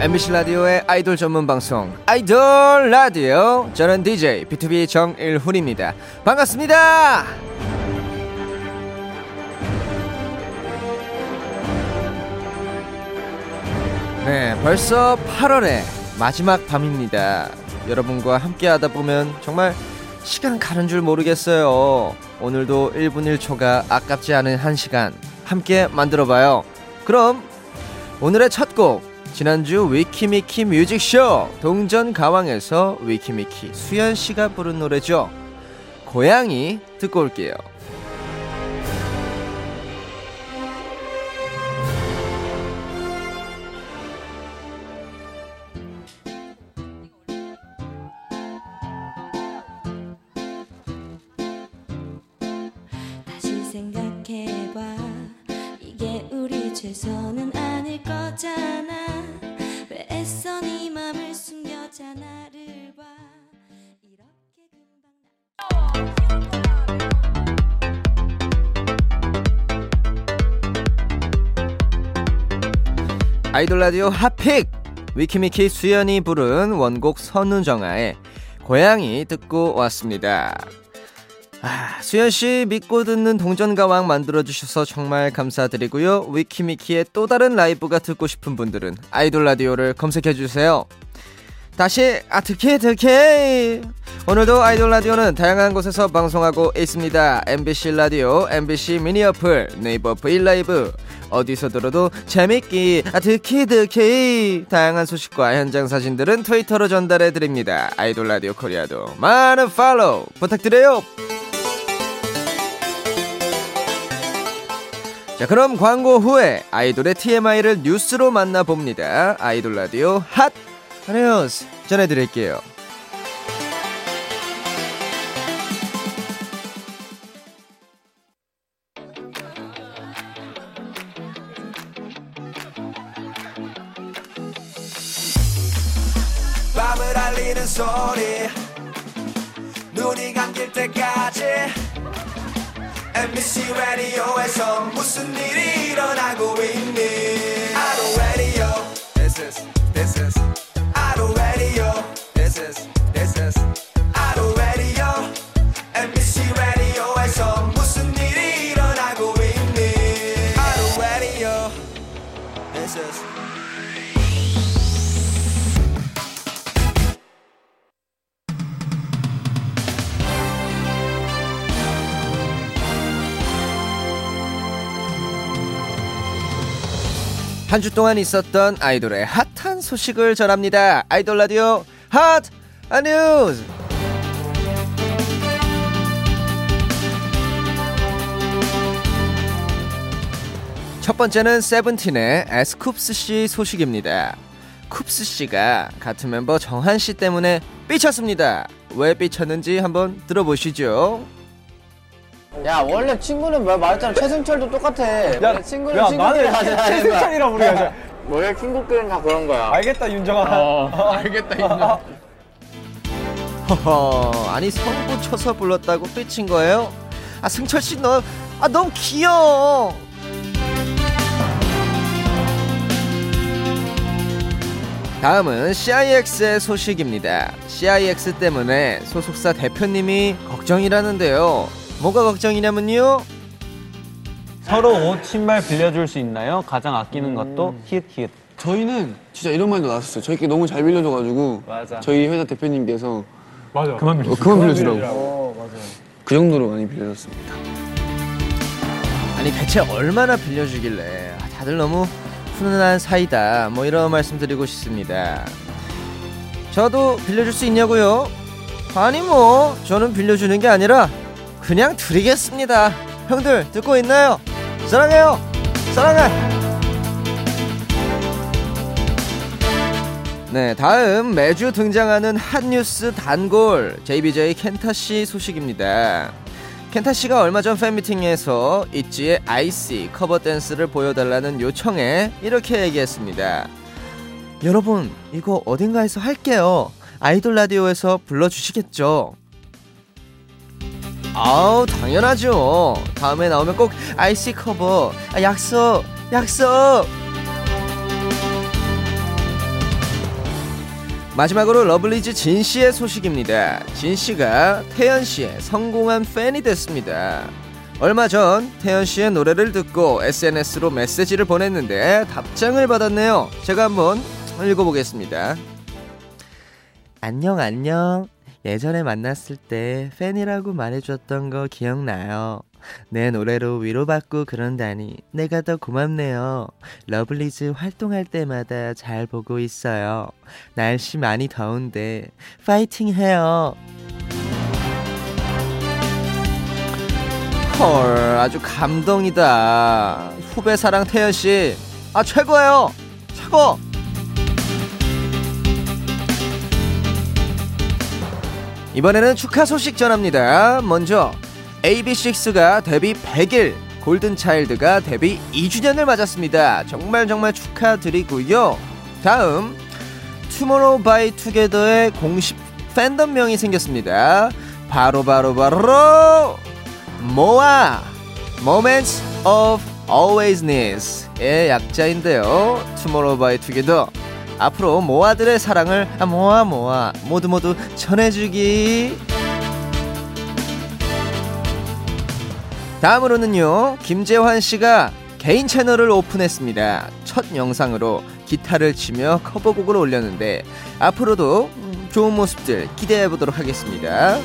MBC 라디오의 아이돌 전문 방송 아이돌 라디오. 저는 DJ B2B 정일훈입니다. 반갑습니다! 네 벌써 8월의 마지막 밤입니다. 여러분과 함께 하다 보면 정말 시간 가는 줄 모르겠어요. 오늘도 1분 1초가 아깝지 않은 한 시간 함께 만들어 봐요. 그럼 오늘의 첫 곡 지난주 위키미키 뮤직쇼 동전 가왕에서 위키미키 수연 씨가 부른 노래죠. 고양이 듣고 올게요. 생각해봐 최선은 아닐 거잖아. 왜 애써 네 맘을 숨겨자 나를 봐. 이렇게 금방 아이돌 라디오 핫픽! 위키미키 수연이 부른 원곡 선우정아의 고양이 듣고 왔습니다. 아, 수연 씨 믿고 듣는 동전 가왕 만들어 주셔서 정말 감사드리고요. 위키미키의 또 다른 라이브가 듣고 싶은 분들은 아이돌 라디오를 검색해 주세요. 다시 아 특히 특히 오늘도 아이돌 라디오는 다양한 곳에서 방송하고 있습니다. MBC 라디오, MBC 미니 어플, 네이버 브이라이브 어디서 들어도 재밌기 아 특히 특히 다양한 소식과 현장 사진들은 트위터로 전달해 드립니다. 아이돌 라디오 코리아도 많은 팔로우 부탁드려요. 자 그럼 광고 후에 아이돌의 TMI를 뉴스로 만나봅니다. 아이돌 라디오 핫 뉴스 전해드릴게요. 밤을 알리는 소리 눈이 감길 때까지 MBC 라디오에서 무슨 일이 일어나고 있니? 라디오 This is This is 한 주 동안 있었던 아이돌의 핫한 소식을 전합니다. 아이돌 라디오 핫 뉴스. 첫 번째는 세븐틴의 에스쿱스 씨 소식입니다. 쿱스 씨가 같은 멤버 정한 씨 때문에 삐쳤습니다. 왜 삐쳤는지 한번 들어보시죠. 야 원래 친구는 뭐 말했잖아 최승철도 똑같아 야 친구는 야, 친구끼리 나는 하자 최승철이라고 부르자. 원래 친구끼리는 다 그런 거야 알겠다 윤정아. 알겠다 인정 허허, 아니 성부 쳐서 불렀다고 삐친 거예요? 아 승철 씨 너, 아 너무 귀여워. 다음은 CIX의 소식입니다. CIX 때문에 소속사 대표님이 걱정이라는데요. 뭐가 걱정이냐면요. 서로 옷 신발 빌려줄 수 있나요? 가장 아끼는 것도 히읗 히읗. 저희는 진짜 이런 말도 나왔었어요. 저희끼리 너무 잘 빌려줘가지고 맞아. 저희 회사 대표님께서 그만 빌려. 어, 그만 빌려주라고. 그 정도로 많이 빌려줬습니다. 아니 대체 얼마나 빌려주길래 아, 다들 너무 훈훈한 사이다 뭐 이런 말씀 드리고 싶습니다 저도 빌려줄 수 있냐고요? 아니 뭐 저는 빌려주는 게 아니라 그냥 드리겠습니다 형들 듣고 있나요? 사랑해요 사랑해 네, 다음 매주 등장하는 핫뉴스 단골 JBJ 켄타 씨 소식입니다. 켄타 씨가 얼마 전 팬미팅에서 있지의 아이씨 커버 댄스를 보여달라는 요청에 이렇게 얘기했습니다. 여러분, 이거 어딘가에서 할게요. 아이돌 라디오에서 불러주시겠죠? 아우, 당연하죠. 다음에 나오면 꼭 ICY 커버. 아, 약속, 약속! 마지막으로 러블리즈 진 씨의 소식입니다. 진 씨가 태연 씨의 성공한 팬이 됐습니다. 얼마 전 태연 씨의 노래를 듣고 SNS로 메시지를 보냈는데 답장을 받았네요. 제가 한번 읽어보겠습니다. 안녕 안녕. 예전에 만났을 때 팬이라고 말해줬던 거 기억나요? 내 노래로 위로받고 그런다니 내가 더 고맙네요. 러블리즈 활동할 때마다 잘 보고 있어요. 날씨 많이 더운데 파이팅 해요. 헐, 아주 감동이다. 후배 사랑 태연 씨, 아 최고예요. 최고. 이번에는 축하 소식 전합니다. 먼저 AB6IX가 데뷔 100일, 골든차일드가 데뷔 2주년을 맞았습니다. 정말 정말 축하드리고요. 다음 투모로우 바이 투게더의 공식 팬덤명이 생겼습니다. 바로 바로 바로 모아 Moments of Alwaysness의 약자인데요. 투모로우 바이 투게더 앞으로 모아들의 사랑을 아, 모아 모아 모두 모두 전해주기. 다음으로는요 김재환 씨가 개인 채널을 오픈했습니다. 첫 영상으로 기타를 치며 커버곡을 올렸는데 앞으로도 음, 좋은 모습들 기대해 보도록 하겠습니다.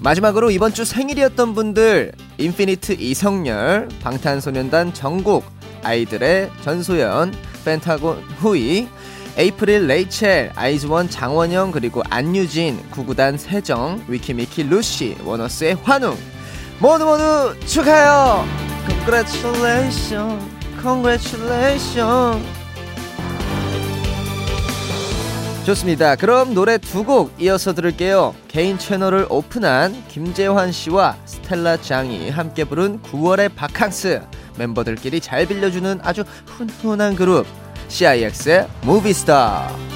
마지막으로 이번 주 생일이었던 분들 인피니트 이성열, 방탄소년단 정국, 아이들의 전소연, 펜타곤 후이, 에이프릴 레이첼, 아이즈원 장원영 그리고 안유진, 구구단 세정, 위키미키 루시, 원어스의 환웅 모두 모두 축하해요. Congratulations, congratulations. 좋습니다. 그럼 노래 두 곡 이어서 들을게요. 개인 채널을 오픈한 김재환 씨와 스텔라 장이 함께 부른 9월의 바캉스 멤버들끼리 잘 빌려주는 아주 훈훈한 그룹 CIX의 Movie Star.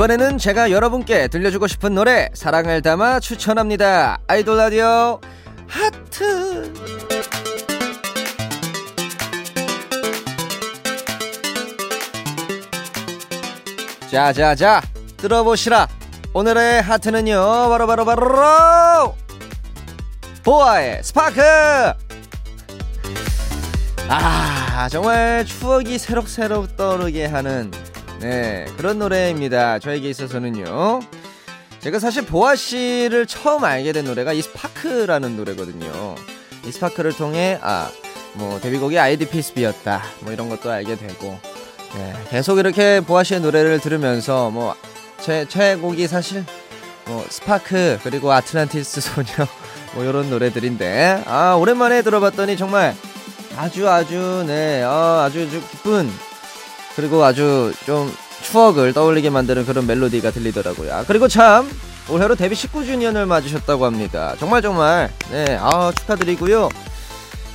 이번에는 제가 여러분께 들려주고 싶은 노래 사랑을 담아 추천합니다. 아이돌 라디오 하트. 자자자 들어보시라. 오늘의 하트는요 바로 바로 바로 보아의 스파크. 아 정말 추억이 새록새록 떠오르게 하는 네 그런 노래입니다. 저에게 있어서는요. 제가 사실 보아 씨를 처음 알게 된 노래가 이 스파크라는 노래거든요. 이 스파크를 통해 아 뭐 데뷔곡이 ID; Peace B였다. 뭐 이런 것도 알게 되고 네, 계속 이렇게 보아 씨의 노래를 들으면서 뭐 제 최애곡이 사실 뭐 스파크 그리고 아틀란티스 소녀 뭐 이런 노래들인데 아 오랜만에 들어봤더니 정말 아주 아주 네 어, 아주 아주 기쁜 그리고 아주 좀 추억을 떠올리게 만드는 그런 멜로디가 들리더라고요. 아, 그리고 참 올해로 데뷔 19주년을 맞으셨다고 합니다. 정말 정말 네 아, 축하드리고요.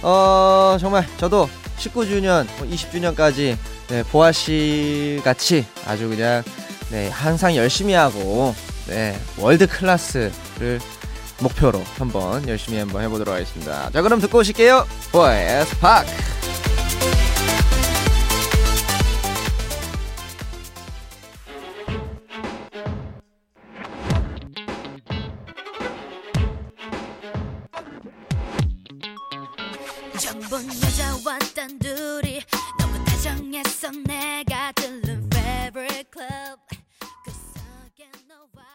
어 정말 저도 19주년, 20주년까지 네, 보아 씨 같이 아주 그냥 네 항상 열심히 하고 네 world class를 목표로 한번 열심히 한번 해보도록 하겠습니다. 자 그럼 듣고 오실게요. 보아의 스파크. 왔던 둘이 너무 다정했어 내가 들른 favorite club 그 속에 너와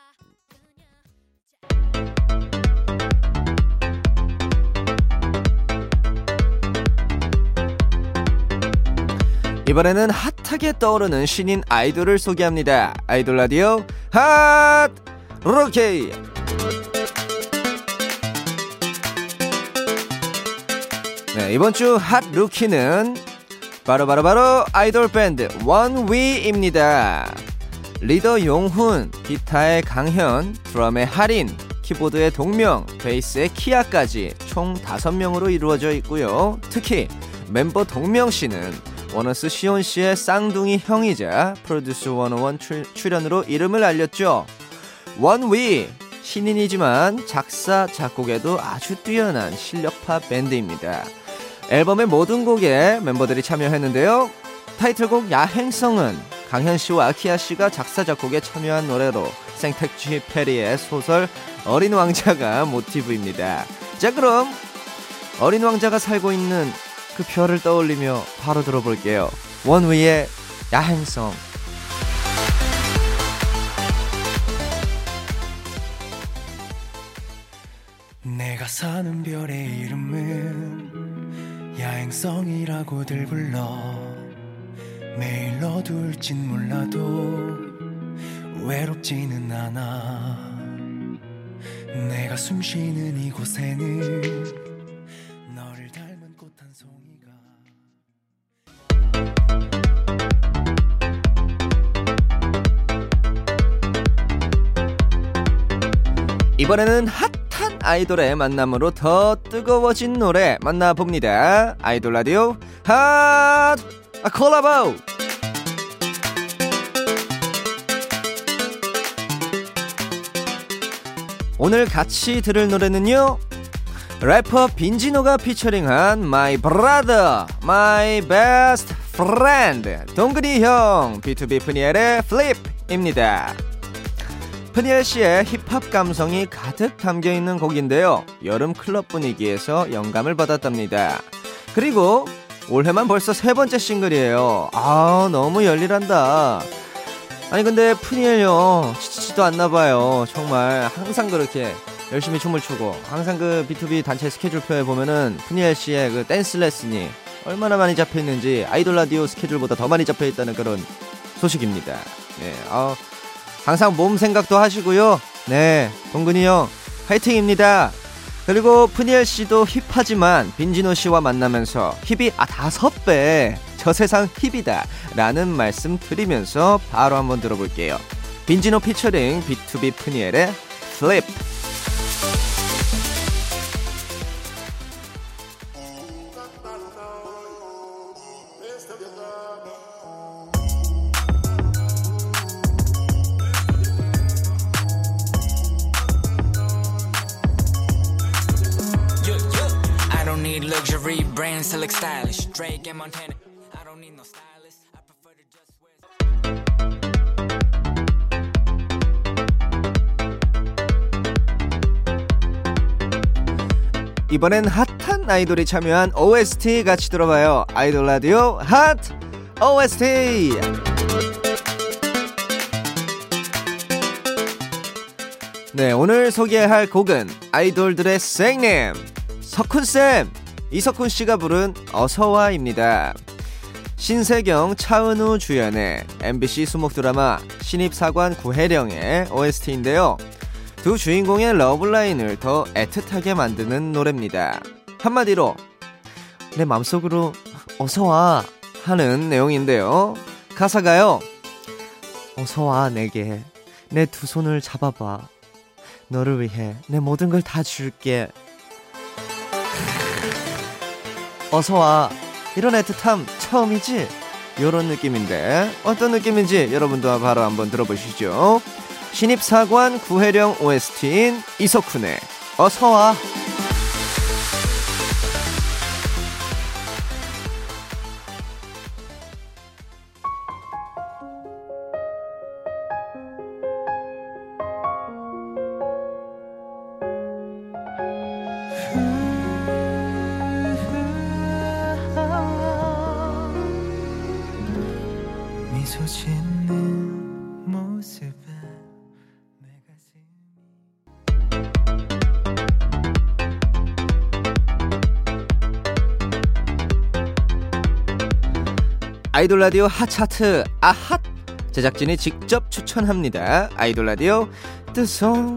이번에는 핫하게 떠오르는 신인 아이돌을 소개합니다. 아이돌 라디오 핫. 네, 이번 주 핫 루키는 바로 바로 바로 아이돌 밴드 원위입니다. 리더 용훈, 기타의 강현, 드럼의 하린, 키보드의 동명, 베이스의 키아까지 총 5명으로 이루어져 있고요. 특히 멤버 동명 씨는 원어스 시온 씨의 쌍둥이 형이자 프로듀스 101 출, 출연으로 이름을 알렸죠. 원위 신인이지만 작사 작곡에도 아주 뛰어난 실력파 밴드입니다. 앨범의 모든 곡에 멤버들이 참여했는데요. 타이틀곡 야행성은 강현 씨와 키아 씨가 작사 작곡에 참여한 노래로 생택쥐 페리의 소설 어린 왕자가 모티브입니다. 자 그럼 어린 왕자가 살고 있는 그 별을 떠올리며 바로 들어볼게요. 원위의 야행성. 이름은 야행성이라고들 불러. 매일 어두울진 몰라도 외롭지는 않아. 내가 숨쉬는 이곳에는 이번에는 핫한 아이돌의 만남으로 더 뜨거워진 노래 만나봅니다. 아이돌 라디오 핫 아, 콜라보. 오늘 같이 들을 노래는요. 래퍼 빈지노가 피처링한 My Brother, My Best Friend, 동근이 형, B2B 프니엘의 Flip입니다. 프니엘 씨의 힙합 감성이 가득 담겨 있는 곡인데요. 여름 클럽 분위기에서 영감을 받았답니다. 그리고 올해만 벌써 세 번째 싱글이에요. 아, 너무 열일한다. 아니 근데 프니엘 형 지치지도 않나 봐요. 정말 항상 그렇게 열심히 춤을 추고 항상 그 B2B 단체 스케줄표에 보면은 프니엘 씨의 그 댄스 레슨이 얼마나 많이 잡혀 있는지 아이돌 라디오 스케줄보다 더 많이 잡혀 있다는 그런 소식입니다. 네, 아, 항상 몸 생각도 하시고요. 네, 동근이 형 화이팅입니다. 그리고 프니엘 씨도 힙하지만 빈지노 씨와 만나면서 힙이 아 다섯 배 저 세상 힙이다 라는 말씀 드리면서 바로 한번 들어볼게요. 빈지노 피처링 비투비 프니엘의 Flip Drake and Montana. I don't need no stylist. I prefer to just wear. 이번엔 핫한 아이돌이 참여한 OST 같이 들어봐요. 아이돌 라디오 핫 OST. 네, 오늘 소개할 곡은 아이돌들의 생님 석훈 쌤 이석훈 씨가 부른 어서와입니다. 신세경, 차은우 주연의 MBC 수목 드라마 신입사관 구혜령의 OST인데요. 두 주인공의 러블라인을 더 애틋하게 만드는 노래입니다. 한마디로 내 맘속으로 어서와 하는 내용인데요. 가사가요. 어서와 내게 내 두 손을 잡아봐. 너를 위해 내 모든 걸 다 줄게. 어서와 이런 애틋함 처음이지? 이런 느낌인데 어떤 느낌인지 여러분도 바로 한번 들어보시죠. 신입사관 구혜령 OST인 이석훈의 어서와 아이돌 라디오 핫차트 아핫 제작진이 직접 추천합니다. 아이돌 라디오 뜨송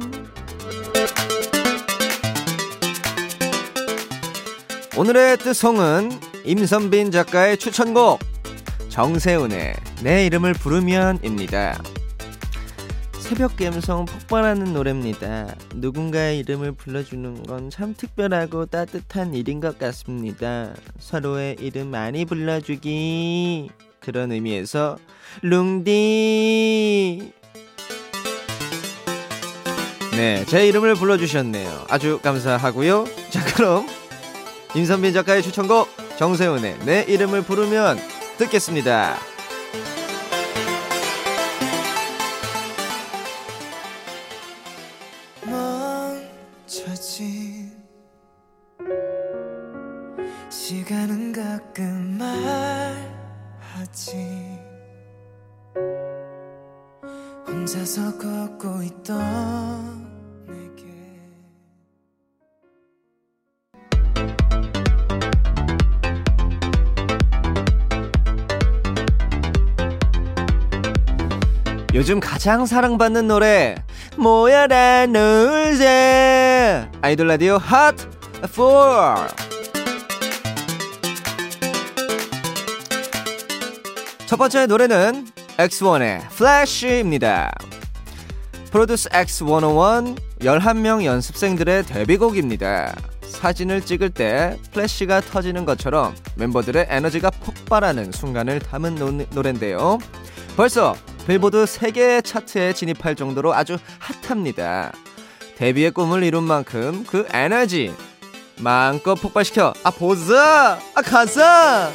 오늘의 뜨송은 임선빈 작가의 추천곡 정세훈의 내 이름을 부르면입니다. 새벽 감성 폭발하는 노래입니다. 누군가의 이름을 불러주는 건 참 특별하고 따뜻한 일인 것 같습니다. 서로의 이름 많이 불러주기. 그런 의미에서 룽디. 네, 제 이름을 불러주셨네요. 아주 감사하고요. 자, 그럼 임선빈 작가의 추천곡 정세훈의 내 이름을 부르면 듣겠습니다. 요즘 가장 사랑받는 노래 모여라 놀자 아이돌 라디오 핫 4 첫 번째 노래는 X1의 Flash입니다. 프로듀스 X101 11명 연습생들의 데뷔곡입니다. 사진을 찍을 때 플래시가 터지는 것처럼 멤버들의 에너지가 폭발하는 순간을 담은 노, 노래인데요. 벌써 빌보드 세계 차트에 진입할 정도로 아주 핫합니다. 데뷔의 꿈을 이룬 만큼 그 에너지 마음껏 폭발시켜 아 보자 아 가자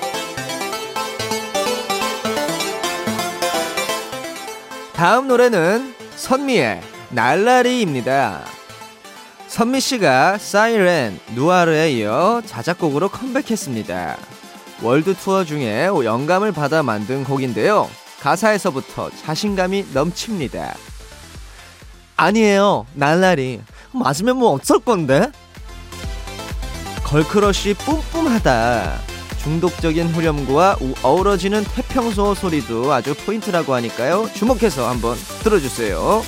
다음 노래는 선미의 날라리입니다. 선미 씨가 사이렌, 누아르에 이어 자작곡으로 컴백했습니다. 월드 투어 중에 영감을 받아 만든 곡인데요. 가사에서부터 자신감이 넘칩니다. 아니에요, 날라리. 맞으면 뭐 어쩔 건데? girl crush 뿜뿜하다. 중독적인 후렴구와 우- 어우러지는 태평소 소리도 아주 포인트라고 하니까요. 주목해서 한번 들어주세요.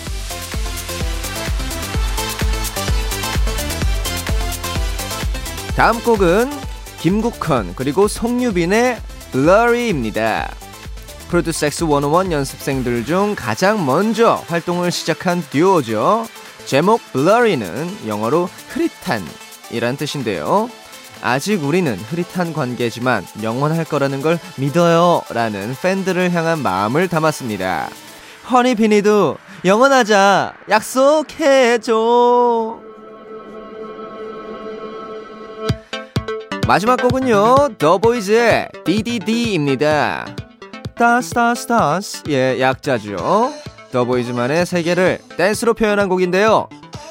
다음 곡은 김국헌 그리고 송유빈의 Blurry입니다. 프로듀스 X101 연습생들 중 가장 먼저 활동을 시작한 듀오죠. 제목 Blurry는 영어로 흐릿한 이란 뜻인데요. 아직 우리는 흐릿한 관계지만 영원할 거라는 걸 믿어요 라는 팬들을 향한 마음을 담았습니다. 허니비니도 영원하자 약속해줘. 마지막 곡은요 더보이즈의 DDD입니다. 댄스 댄스 예 약자죠. 더보이즈만의 세계를 댄스로 표현한 곡인데요.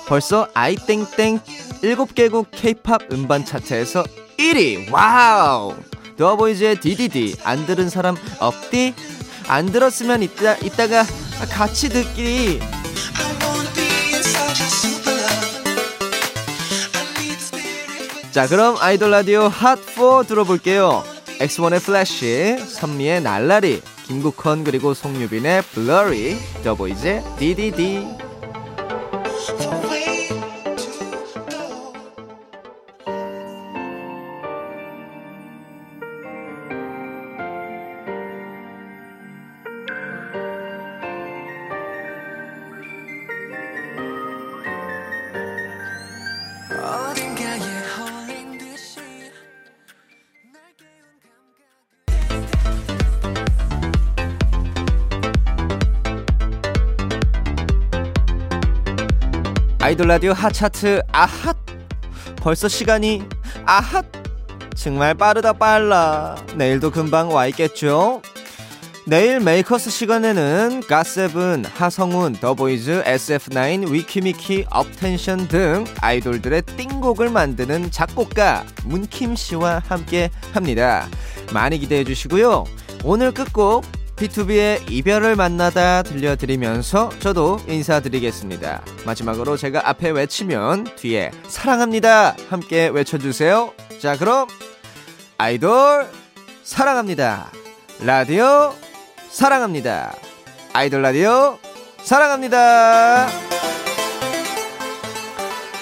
벌써 아이땡땡 7개국 케이팝 음반 차트에서 1위 wow 더보이즈의 DDD 안 들은 사람 없디? 안 들었으면 이따, 이따가 같이 듣기 자 그럼 아이돌 라디오 핫4 들어볼게요 X1의 Flash 선미의 날라리 김국헌 그리고 송유빈의 Blurry 더보이즈의 DDD 아이돌 라디오 핫차트 아핫 벌써 시간이 아핫 정말 빠르다 빨라 내일도 금방 와 있겠죠 내일 메이커스 시간에는 갓세븐, 하성운, 더보이즈, SF9, 위키미키, 업텐션 등 아이돌들의 띵곡을 만드는 작곡가 문킴 씨와 함께 합니다. 많이 기대해 주시고요. 오늘 끝곡 B2B의 이별을 만나다 들려드리면서 저도 인사드리겠습니다. 마지막으로 제가 앞에 외치면 뒤에 사랑합니다 함께 외쳐주세요. 자 그럼 아이돌 사랑합니다. 라디오 사랑합니다. 아이돌 라디오 사랑합니다.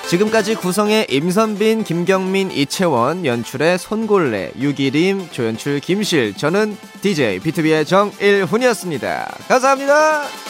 지금까지 구성의 임선빈, 김경민, 이채원, 연출의 손골레, 유기림, 조연출 김실, 저는 DJ B2B의 정일훈이었습니다. 감사합니다.